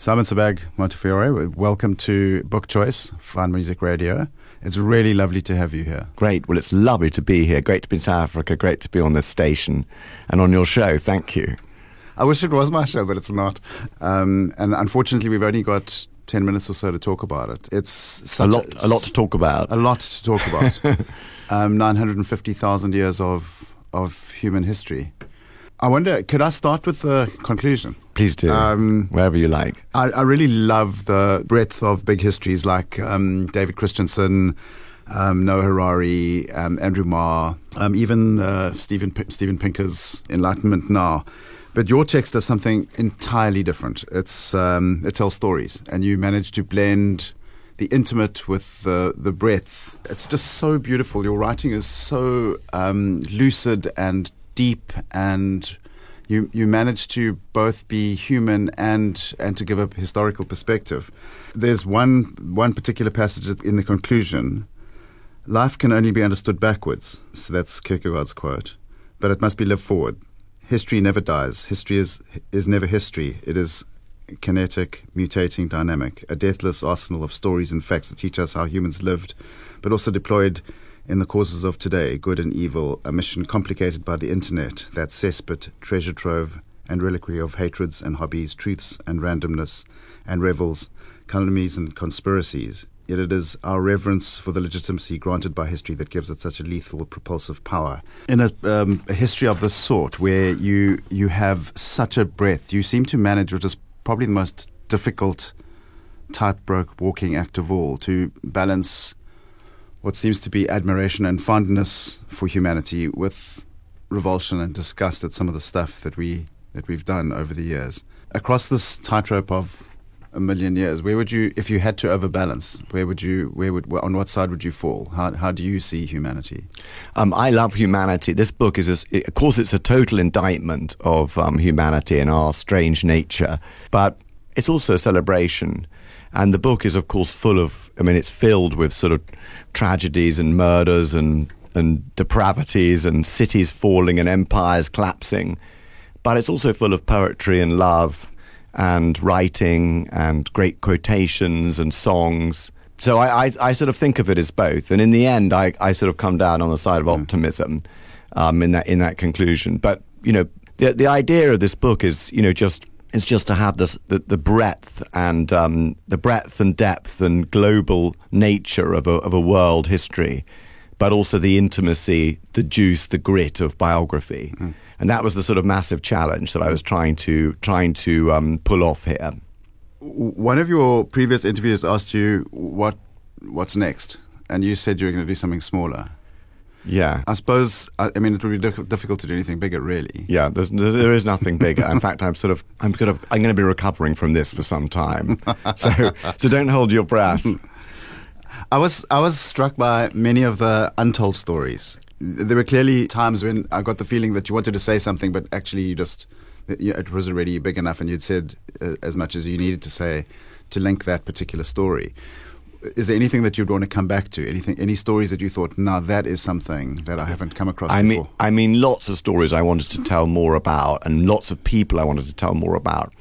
Simon Sebag Montefiore, welcome to Book Choice, Fine Music Radio. It's really lovely to have you here. Great. Well, it's lovely to be here. Great to be in South Africa. Great to be on this station and on your show. Thank you. I wish it was my show, but it's not. Um, and unfortunately, we've only got 10 minutes or so to talk about it. It's a lot, a, a, lot to talk about. A lot to talk about. um, 950,000 years of, of human history. I wonder, could I start with the conclusion? Please do. Um, Wherever you like. I, I, really love the breadth of big histories like um, David Christensen, um, Noah Harari, um, Andrew Marr, um, even uh, Stephen, P- Steven Pinker's Enlightenment Now. But your text does something entirely different. It's um, it tells stories, and you manage to blend the intimate with the the breadth. It's just so beautiful. Your writing is so lucid and deep and you you manage to both be human and and to give a historical perspective. There's one one particular passage in the conclusion. Life can only be understood backwards. So that's Kierkegaard's quote. But it must be lived forward. History never dies. History is is never history. It is kinetic, mutating, dynamic, a deathless arsenal of stories and facts that teach us how humans lived, but also deployed in the causes of today, good and evil, a mission complicated by the internet, that cesspit, treasure trove, and reliquary of hatreds and hobbies, truths and randomness, and revels, calumnies and conspiracies. Yet it is our reverence for the legitimacy granted by history that gives it such a lethal, propulsive power. In a, um, a history of this sort, where you you have such a breadth, you seem to manage, which is probably the most difficult tightrope walking act of all, to balance what seems to be admiration and fondness for humanity with revulsion and disgust at some of the stuff that we that we've done over the years. Across this tightrope of a million years, where would you, if you had to overbalance, where would you, where would, on what side would you fall? How, how do you see humanity? Um, I love humanity. This book is, a, of course, it's a total indictment of um, humanity and our strange nature, but it's also a celebration. And the book is, of course, full of, I mean, it's filled with sort of tragedies and murders and, and depravities and cities falling and empires collapsing. But it's also full of poetry and love and writing and great quotations and songs. So I, I, I, sort of think of it as both. And in the end, I, I sort of come down on the side of hmm. optimism um, in, that, in that conclusion. But, you know, the, the idea of this book is, you know, just is just to have this, the, the breadth and um, the breadth and depth and global nature of a, of a world history, but also the intimacy, the juice, the grit of biography. Mm. And that was the sort of massive challenge that I was trying to trying to um, pull off here. One of your previous interviews asked you what what's next, and you said you were going to do something smaller. Yeah. I suppose, I, mean, it would be difficult to do anything bigger, really. Yeah, there's, there is nothing bigger. In fact, I'm sort of, I'm kind of, I'm going to be recovering from this for some time. so, so don't hold your breath. I was, I was struck by many of the untold stories. There were clearly times when I got the feeling that you wanted to say something, but actually you just, it was already big enough and you'd said uh, as much as you needed to say to link that particular story is there anything that you'd want to come back to? Anything, any stories that you thought, now that is something that I haven't come across I before? Mean, I mean, lots of stories I wanted to tell more about, and lots of people I wanted to tell more about.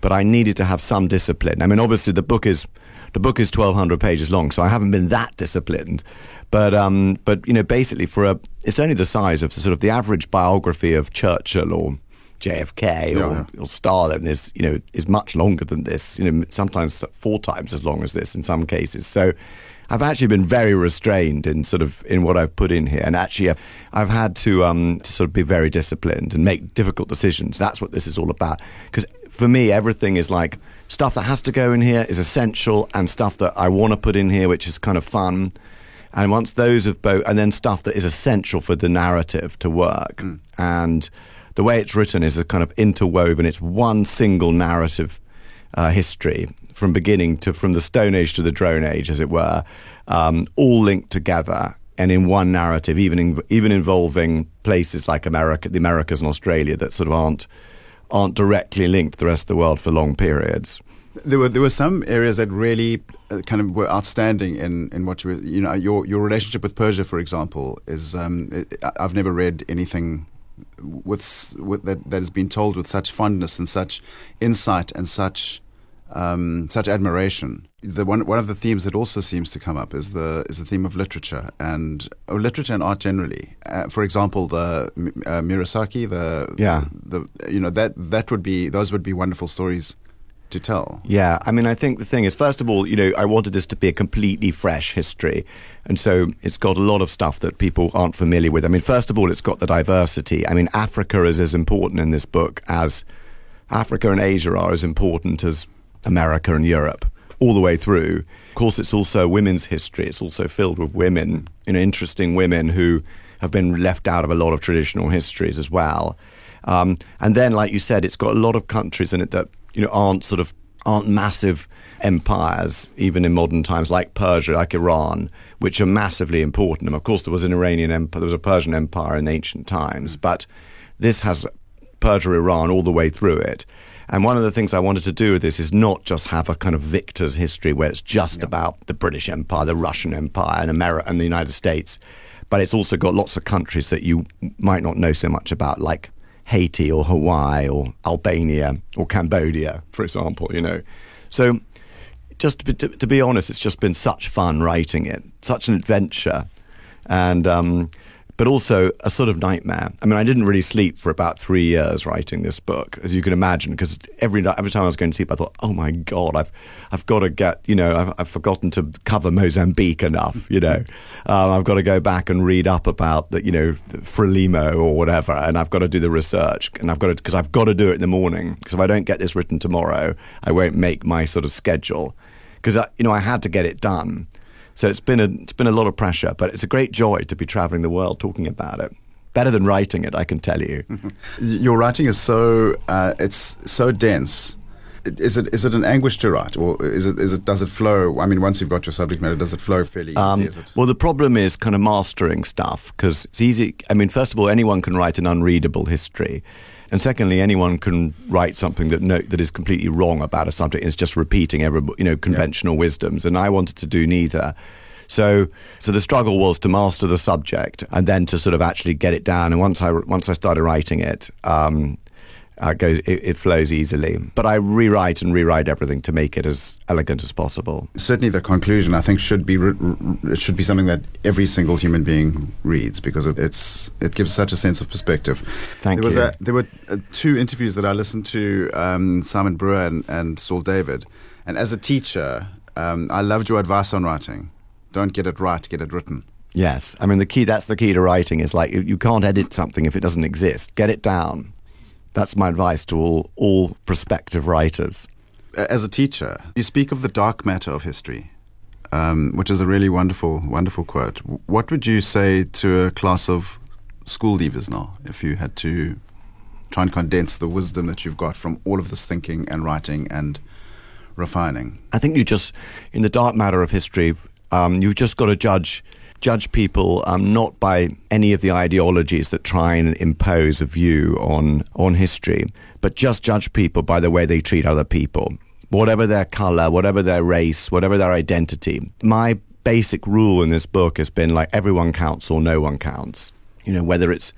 But I needed to have some discipline. I mean, obviously, the book is the book is twelve hundred pages long, so I haven't been that disciplined. But um, but you know, basically, for a it's only the size of the, sort of the average biography of Churchill or JFK or, yeah. or Stalin is you know is much longer than this. You know, sometimes four times as long as this in some cases. So. I've actually been very restrained in sort of in what I've put in here, and actually I've, I've had to um, to sort of be very disciplined and make difficult decisions. That's what this is all about. Because for me, everything is like stuff that has to go in here is essential, and stuff that I want to put in here, which is kind of fun. And once those have both, and then stuff that is essential for the narrative to work, mm. and the way it's written is a kind of interwoven. It's one single narrative uh, history from beginning to from the Stone Age to the Drone Age, as it were, um, all linked together and in one narrative, even in, even involving places like America, the Americas and Australia that sort of aren't aren't directly linked to the rest of the world for long periods. There were there were some areas that really uh, kind of were outstanding in, in what you were, you know your your relationship with Persia, for example, is um, I've never read anything with, with that, that has been told with such fondness and such insight and such um, such admiration. The one one of the themes that also seems to come up is the is the theme of literature and or literature and art generally. Uh, for example, the uh, Murasaki, the Yeah. the you know that that would be those would be wonderful stories to tell. Yeah, I mean, I think the thing is, first of all, you know, I wanted this to be a completely fresh history. And so it's got a lot of stuff that people aren't familiar with. I mean, first of all, it's got the diversity. I mean, Africa is as important in this book as Africa and Asia are as important as America and Europe all the way through. Of course, it's also women's history. It's also filled with women, you know, interesting women who have been left out of a lot of traditional histories as well. Um, and then, like you said, it's got a lot of countries in it that you know aren't sort of aren't massive empires even in modern times, like Persia, like Iran, which are massively important. And of course, there was an Iranian empire, there was a Persian empire in ancient times, mm. but this has Persia, Iran all the way through it. And one of the things I wanted to do with this is not just have a kind of victor's history where it's just about the British Empire, the Russian Empire, and America and the United States, but it's also got lots of countries that you might not know so much about, like Haiti or Hawaii or Albania or Cambodia, for example. You know, so just to be, to, to be honest, it's just been such fun writing it, such an adventure, and um, but also a sort of nightmare. I mean, I didn't really sleep for about three years writing this book, as you can imagine, because every every time I was going to sleep, I thought, "Oh my God, I've I've got to get, you know, I've, I've forgotten to cover Mozambique enough, you know, um, I've got to go back and read up about the, you know, the Frelimo or whatever, and I've got to do the research, and I've got to because I've got to do it in the morning, because if I don't get this written tomorrow, I won't make my sort of schedule, because you know I had to get it done." So it's been a it's been a lot of pressure, but it's a great joy to be traveling the world talking about it. Better than writing it, I can tell you. Your writing is so uh, it's so dense. Is it is it an anguish to write, or is it is it does it flow? I mean, once you've got your subject matter, does it flow fairly Um, easy? Well, the problem is kind of mastering stuff because it's easy. I mean, first of all, anyone can write an unreadable history, and secondly, anyone can write something that no, that is completely wrong about a subject. and It's just repeating every you know conventional wisdoms, and I wanted to do neither. So, so the struggle was to master the subject and then to sort of actually get it down. And once I once I started writing it, um, uh, it goes it, it flows easily. But I rewrite and rewrite everything to make it as elegant as possible. Certainly, the conclusion I think should be re- re- it should be something that every single human being reads because it, it's it gives such a sense of perspective. Thank there you. A, there were uh, two interviews that I listened to um, Simon Brewer and, and Saul David, and as a teacher, um, I loved your advice on writing. Don't get it right, get it written. Yes, I mean the key. That's the key to writing. Is like you can't edit something if it doesn't exist. Get it down. That's my advice to all all prospective writers. As a teacher, you speak of the dark matter of history, um, which is a really wonderful, wonderful quote. What would you say to a class of school leavers now if you had to try and condense the wisdom that you've got from all of this thinking and writing and refining? I think you just in the dark matter of history, um, you've just got to judge judge people um, not by any of the ideologies that try and impose a view on on history, but just judge people by the way they treat other people, whatever their color, whatever their race, whatever their identity. My basic rule in this book has been like everyone counts or no one counts. You know, whether it's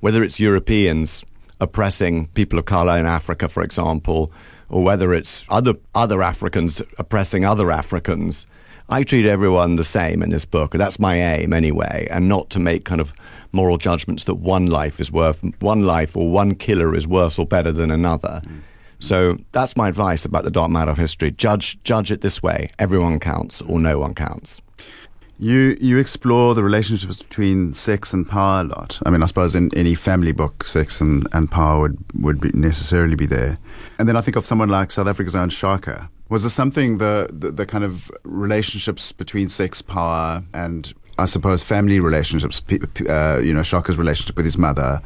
whether it's Europeans oppressing people of color in Africa, for example, or whether it's other other Africans oppressing other Africans. I treat everyone the same in this book. That's my aim anyway, and not to make kind of moral judgments that one life is worth one life or one killer is worse or better than another. Mm. So that's my advice about the dark matter of history. Judge judge it this way: everyone counts or no one counts. You you explore the relationships between sex and power a lot. I mean, I suppose in any family book, sex and, and power would, would be necessarily be there. And then I think of someone like South Africa's own Shaka. Was there something the, the, the kind of relationships between sex, power, and I suppose family relationships? Uh, you know, Shaka's relationship with his mother,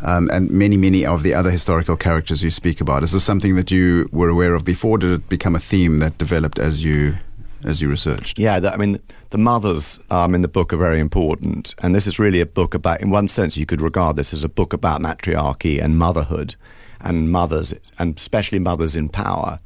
um, and many many of the other historical characters you speak about. Is this something that you were aware of before? Did it become a theme that developed as you as you researched? Yeah, that, I mean, the mothers um, in the book are very important, and this is really a book about. In one sense, you could regard this as a book about matriarchy and motherhood, and mothers, and especially mothers in power.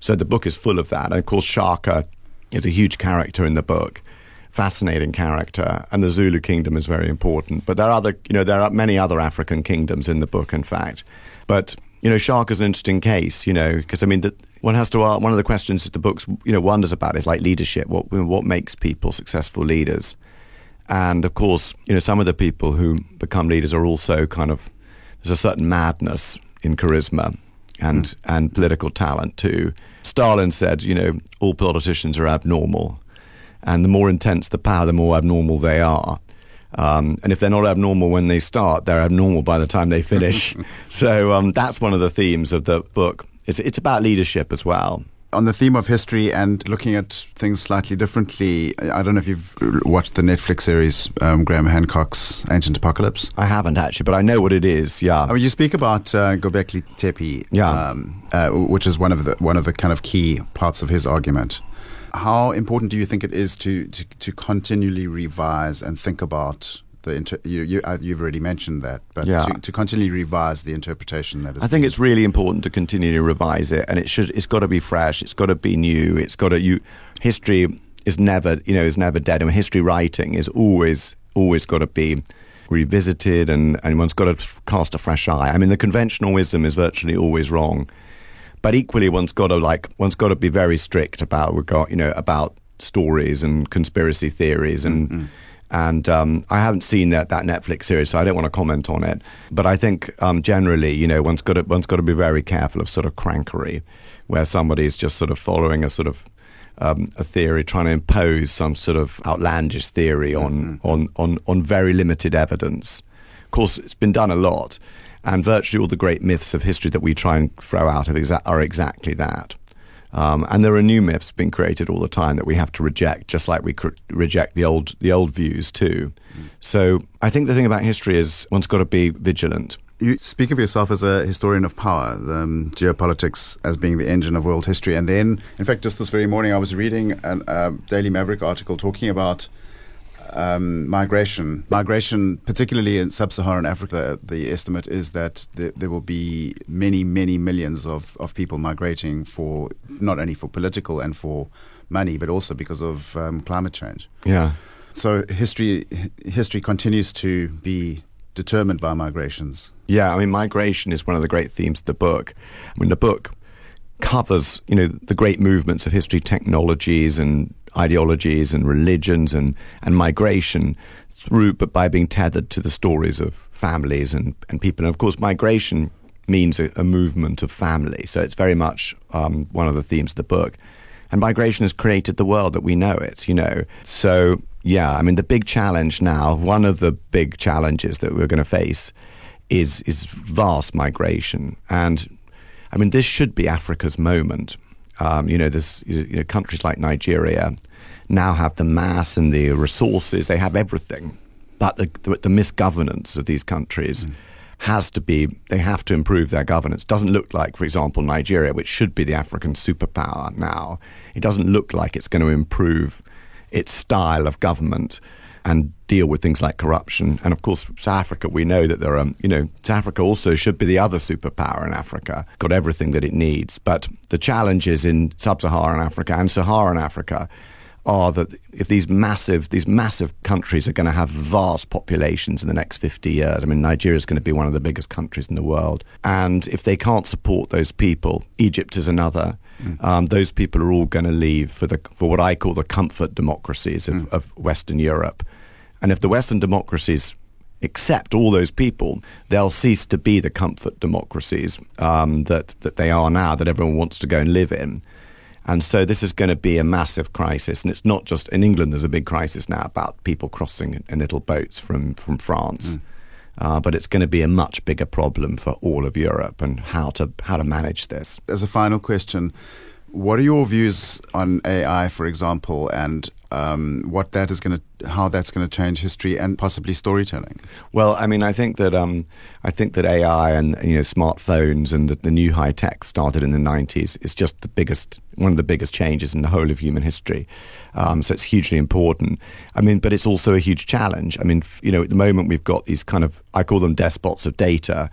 So the book is full of that, and of course, Shaka is a huge character in the book, fascinating character, and the Zulu kingdom is very important. But there are other, you know, there are many other African kingdoms in the book, in fact. But you know, Shaka is an interesting case, you know, because I mean, the, one has to ask, one of the questions that the books you know wonders about is like leadership. What what makes people successful leaders? And of course, you know, some of the people who become leaders are also kind of there's a certain madness in charisma and mm. and political talent too. Stalin said, you know, all politicians are abnormal, and the more intense the power, the more abnormal they are. Um, and if they're not abnormal when they start, they're abnormal by the time they finish. so um, that's one of the themes of the book. It's, it's about leadership as well. On the theme of history and looking at things slightly differently, I don't know if you've watched the Netflix series um, Graham Hancock's Ancient Apocalypse. I haven't actually, but I know what it is. Yeah, I mean, you speak about uh, Gobekli Tepe, yeah, um, uh, which is one of the one of the kind of key parts of his argument. How important do you think it is to, to, to continually revise and think about the inter- you, you have uh, already mentioned that, but yeah. to, to, continually revise the interpretation that is. I think it's really important to continually revise it, and it should. It's got to be fresh. It's got to be new. It's got to. You history is never you know is never dead, and history writing is always always got to be revisited, and and one's got to cast a fresh eye. I mean, the conventional wisdom is virtually always wrong. But equally, one's got to like one's got to be very strict about you know about stories and conspiracy theories and. Mm-hmm. And um, I haven't seen that, that Netflix series, so I don't want to comment on it. But I think um, generally, you know, one's got to one's got to be very careful of sort of crankery, where somebody's just sort of following a sort of um, a theory, trying to impose some sort of outlandish theory on, mm-hmm. on, on, on very limited evidence. Of course, it's been done a lot, and virtually all the great myths of history that we try and throw out exa- are exactly that. Um, and there are new myths being created all the time that we have to reject, just like we cr- reject the old the old views too. Mm. So I think the thing about history is one's got to be vigilant. You speak of yourself as a historian of power, um, geopolitics as being the engine of world history. And then, in fact, just this very morning, I was reading a uh, Daily Maverick article talking about um, migration. Migration, particularly in sub-Saharan Africa, the estimate is that th- there will be many, many millions of, of people migrating for not only for political and for money, but also because of um, climate change. Yeah. So history history continues to be determined by migrations. Yeah, I mean, migration is one of the great themes of the book. I mean, the book covers, you know, the great movements of history, technologies, and ideologies and religions and, and migration through, but by being tethered to the stories of families and, and people. And of course, migration means a, a movement of family. So it's very much um, one of the themes of the book. And migration has created the world that we know it, you know. So, yeah, I mean, the big challenge now, one of the big challenges that we're going to face is, is vast migration. And I mean, this should be Africa's moment. Um, you know, there's you know, countries like Nigeria now have the mass and the resources. They have everything, but the, the, the misgovernance of these countries. Mm. Has to be, they have to improve their governance. Doesn't look like, for example, Nigeria, which should be the African superpower now, it doesn't look like it's going to improve its style of government and deal with things like corruption. And of course, South Africa, we know that there are, you know, South Africa also should be the other superpower in Africa, got everything that it needs. But the challenges in sub Saharan Africa and Saharan Africa are that if these massive these massive countries are going to have vast populations in the next 50 years, I mean Nigeria is going to be one of the biggest countries in the world, and if they can't support those people, Egypt is another. Mm. Um, those people are all going to leave for the for what I call the comfort democracies of, mm. of Western Europe, and if the Western democracies accept all those people, they'll cease to be the comfort democracies um, that that they are now, that everyone wants to go and live in. And so this is going to be a massive crisis, and it's not just in England. There's a big crisis now about people crossing in little boats from from France. Mm. Uh, but it's going to be a much bigger problem for all of Europe and how to how to manage this. As a final question, what are your views on AI, for example, and um, what that is going to, how that's going to change history and possibly storytelling? Well, I mean, I think that um, I think that AI and you know smartphones and the, the new high tech started in the '90s is just the biggest, one of the biggest changes in the whole of human history. Um, so it's hugely important. I mean, but it's also a huge challenge. I mean, you know, at the moment we've got these kind of, I call them despots of data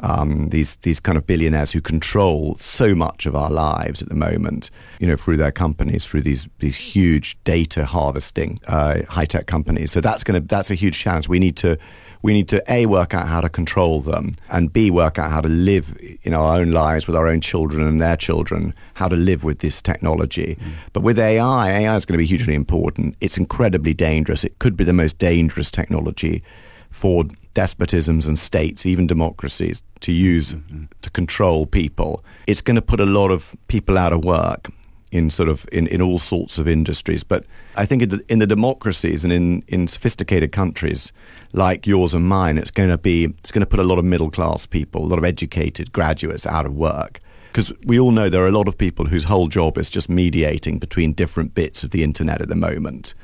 um, these these kind of billionaires who control so much of our lives at the moment, you know, through their companies, through these these huge data harvesting uh, high tech companies. So that's going to that's a huge challenge. We need to we need to a work out how to control them, and b work out how to live in our own lives with our own children and their children, how to live with this technology. Mm. But with AI, AI is going to be hugely important. It's incredibly dangerous. It could be the most dangerous technology for despotisms and states, even democracies, to use mm-hmm. to control people. It's going to put a lot of people out of work in sort of in, in all sorts of industries. But I think in the, in the democracies and in, in sophisticated countries like yours and mine, it's going to be it's going to put a lot of middle class people, a lot of educated graduates out of work. Because we all know there are a lot of people whose whole job is just mediating between different bits of the internet at the moment.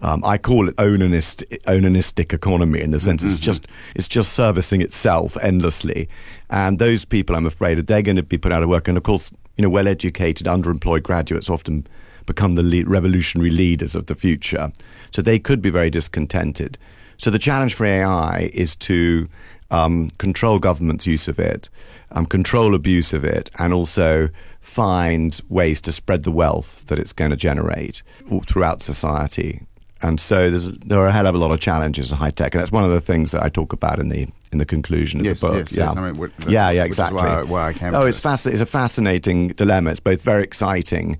Um, I call it onanist, onanistic economy in the sense mm-hmm. it's just it's just servicing itself endlessly, and those people, I'm afraid, are they're going to be put out of work. And of course, you know, well-educated, underemployed graduates often become the lead, revolutionary leaders of the future, so they could be very discontented. So the challenge for AI is to um, control government's use of it, um, control abuse of it, and also find ways to spread the wealth that it's going to generate throughout society and so there are a hell of a lot of challenges in high tech, and that's one of the things that I talk about in the in the conclusion of yes, the book. Yes, yeah, yes. I mean, yeah, yeah, exactly. Why, why, I came. Oh, it's fasc- It's a fascinating dilemma. It's both very exciting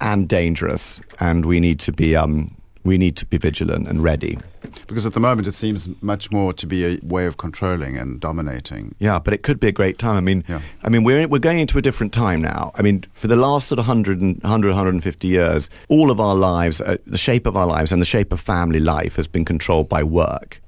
and dangerous, and we need to be um, we need to be vigilant and ready. Because at the moment it seems much more to be a way of controlling and dominating. Yeah, but it could be a great time. I mean, yeah. I mean, we're we're going into a different time now. I mean, for the last sort of 100, 100 150 years, all of our lives, uh, the shape of our lives and the shape of family life has been controlled by work.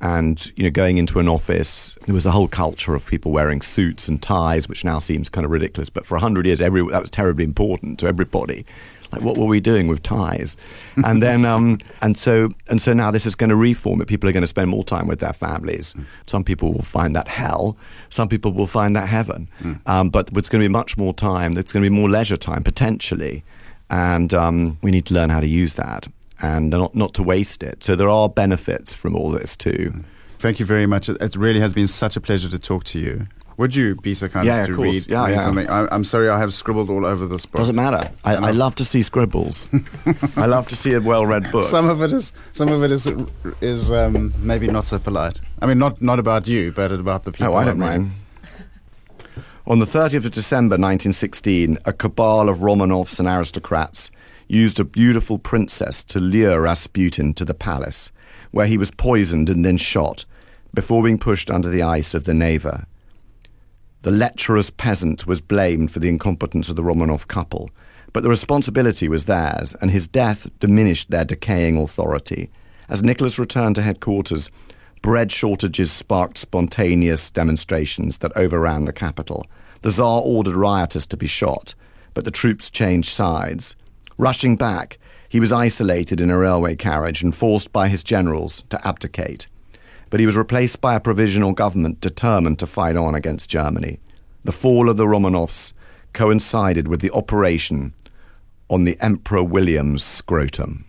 And you know, going into an office, there was a whole culture of people wearing suits and ties, which now seems kind of ridiculous. But for hundred years, every that was terribly important to everybody like what were we doing with ties? And then um, and so and so now this is going to reform it. People are going to spend more time with their families. Mm. Some people will find that hell. Some people will find that heaven. Mm. Um, but it's going to be much more time. It's going to be more leisure time potentially, and um, we need to learn how to use that and not not to waste it. So there are benefits from all this too. Mm. Thank you very much. It really has been such a pleasure to talk to you. Would you be so kind yeah, as to read, yeah, read yeah. something? I, am sorry, I have scribbled all over this book. Doesn't matter. I, I love to see scribbles. I love to see a well-read book. Some of it is, some of it is, is um, maybe not so polite. I mean, not not about you, but about the people. Oh, I don't mind. On the 30th of December 1916, a cabal of Romanovs and aristocrats used a beautiful princess to lure Rasputin to the palace, where he was poisoned and then shot before being pushed under the ice of the Neva. The lecherous peasant was blamed for the incompetence of the Romanov couple, but the responsibility was theirs, and his death diminished their decaying authority. As Nicholas returned to headquarters, bread shortages sparked spontaneous demonstrations that overran the capital. The Tsar ordered rioters to be shot, but the troops changed sides. Rushing back, he was isolated in a railway carriage and forced by his generals to abdicate but he was replaced by a provisional government determined to fight on against Germany. The fall of the Romanovs coincided with the operation on the Emperor William's scrotum.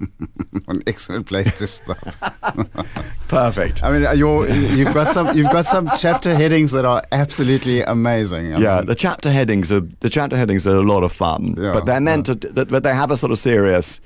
An excellent place to stop. Perfect. I mean, you have got some you've got some chapter headings that are absolutely amazing. I yeah, mean, the chapter headings are the chapter headings are a lot of fun, yeah, but they're meant yeah. to, but they have a sort of serious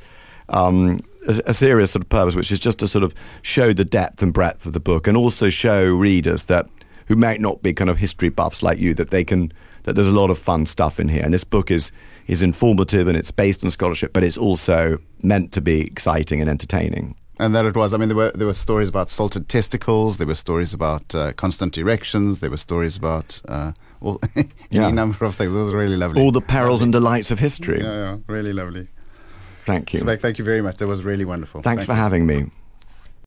um, a, a, serious sort of purpose, which is just to sort of show the depth and breadth of the book, and also show readers that who might not be kind of history buffs like you that they can that there's a lot of fun stuff in here. And this book is is informative and it's based on scholarship, but it's also meant to be exciting and entertaining. And that it was. I mean, there were there were stories about salted testicles. There were stories about uh, constant erections. There were stories about uh, all, any yeah. number of things. It was really lovely. All the perils and delights of history. Yeah, yeah, really lovely. Thank you. thank you very much. That was really wonderful. Thanks thank for you. having me.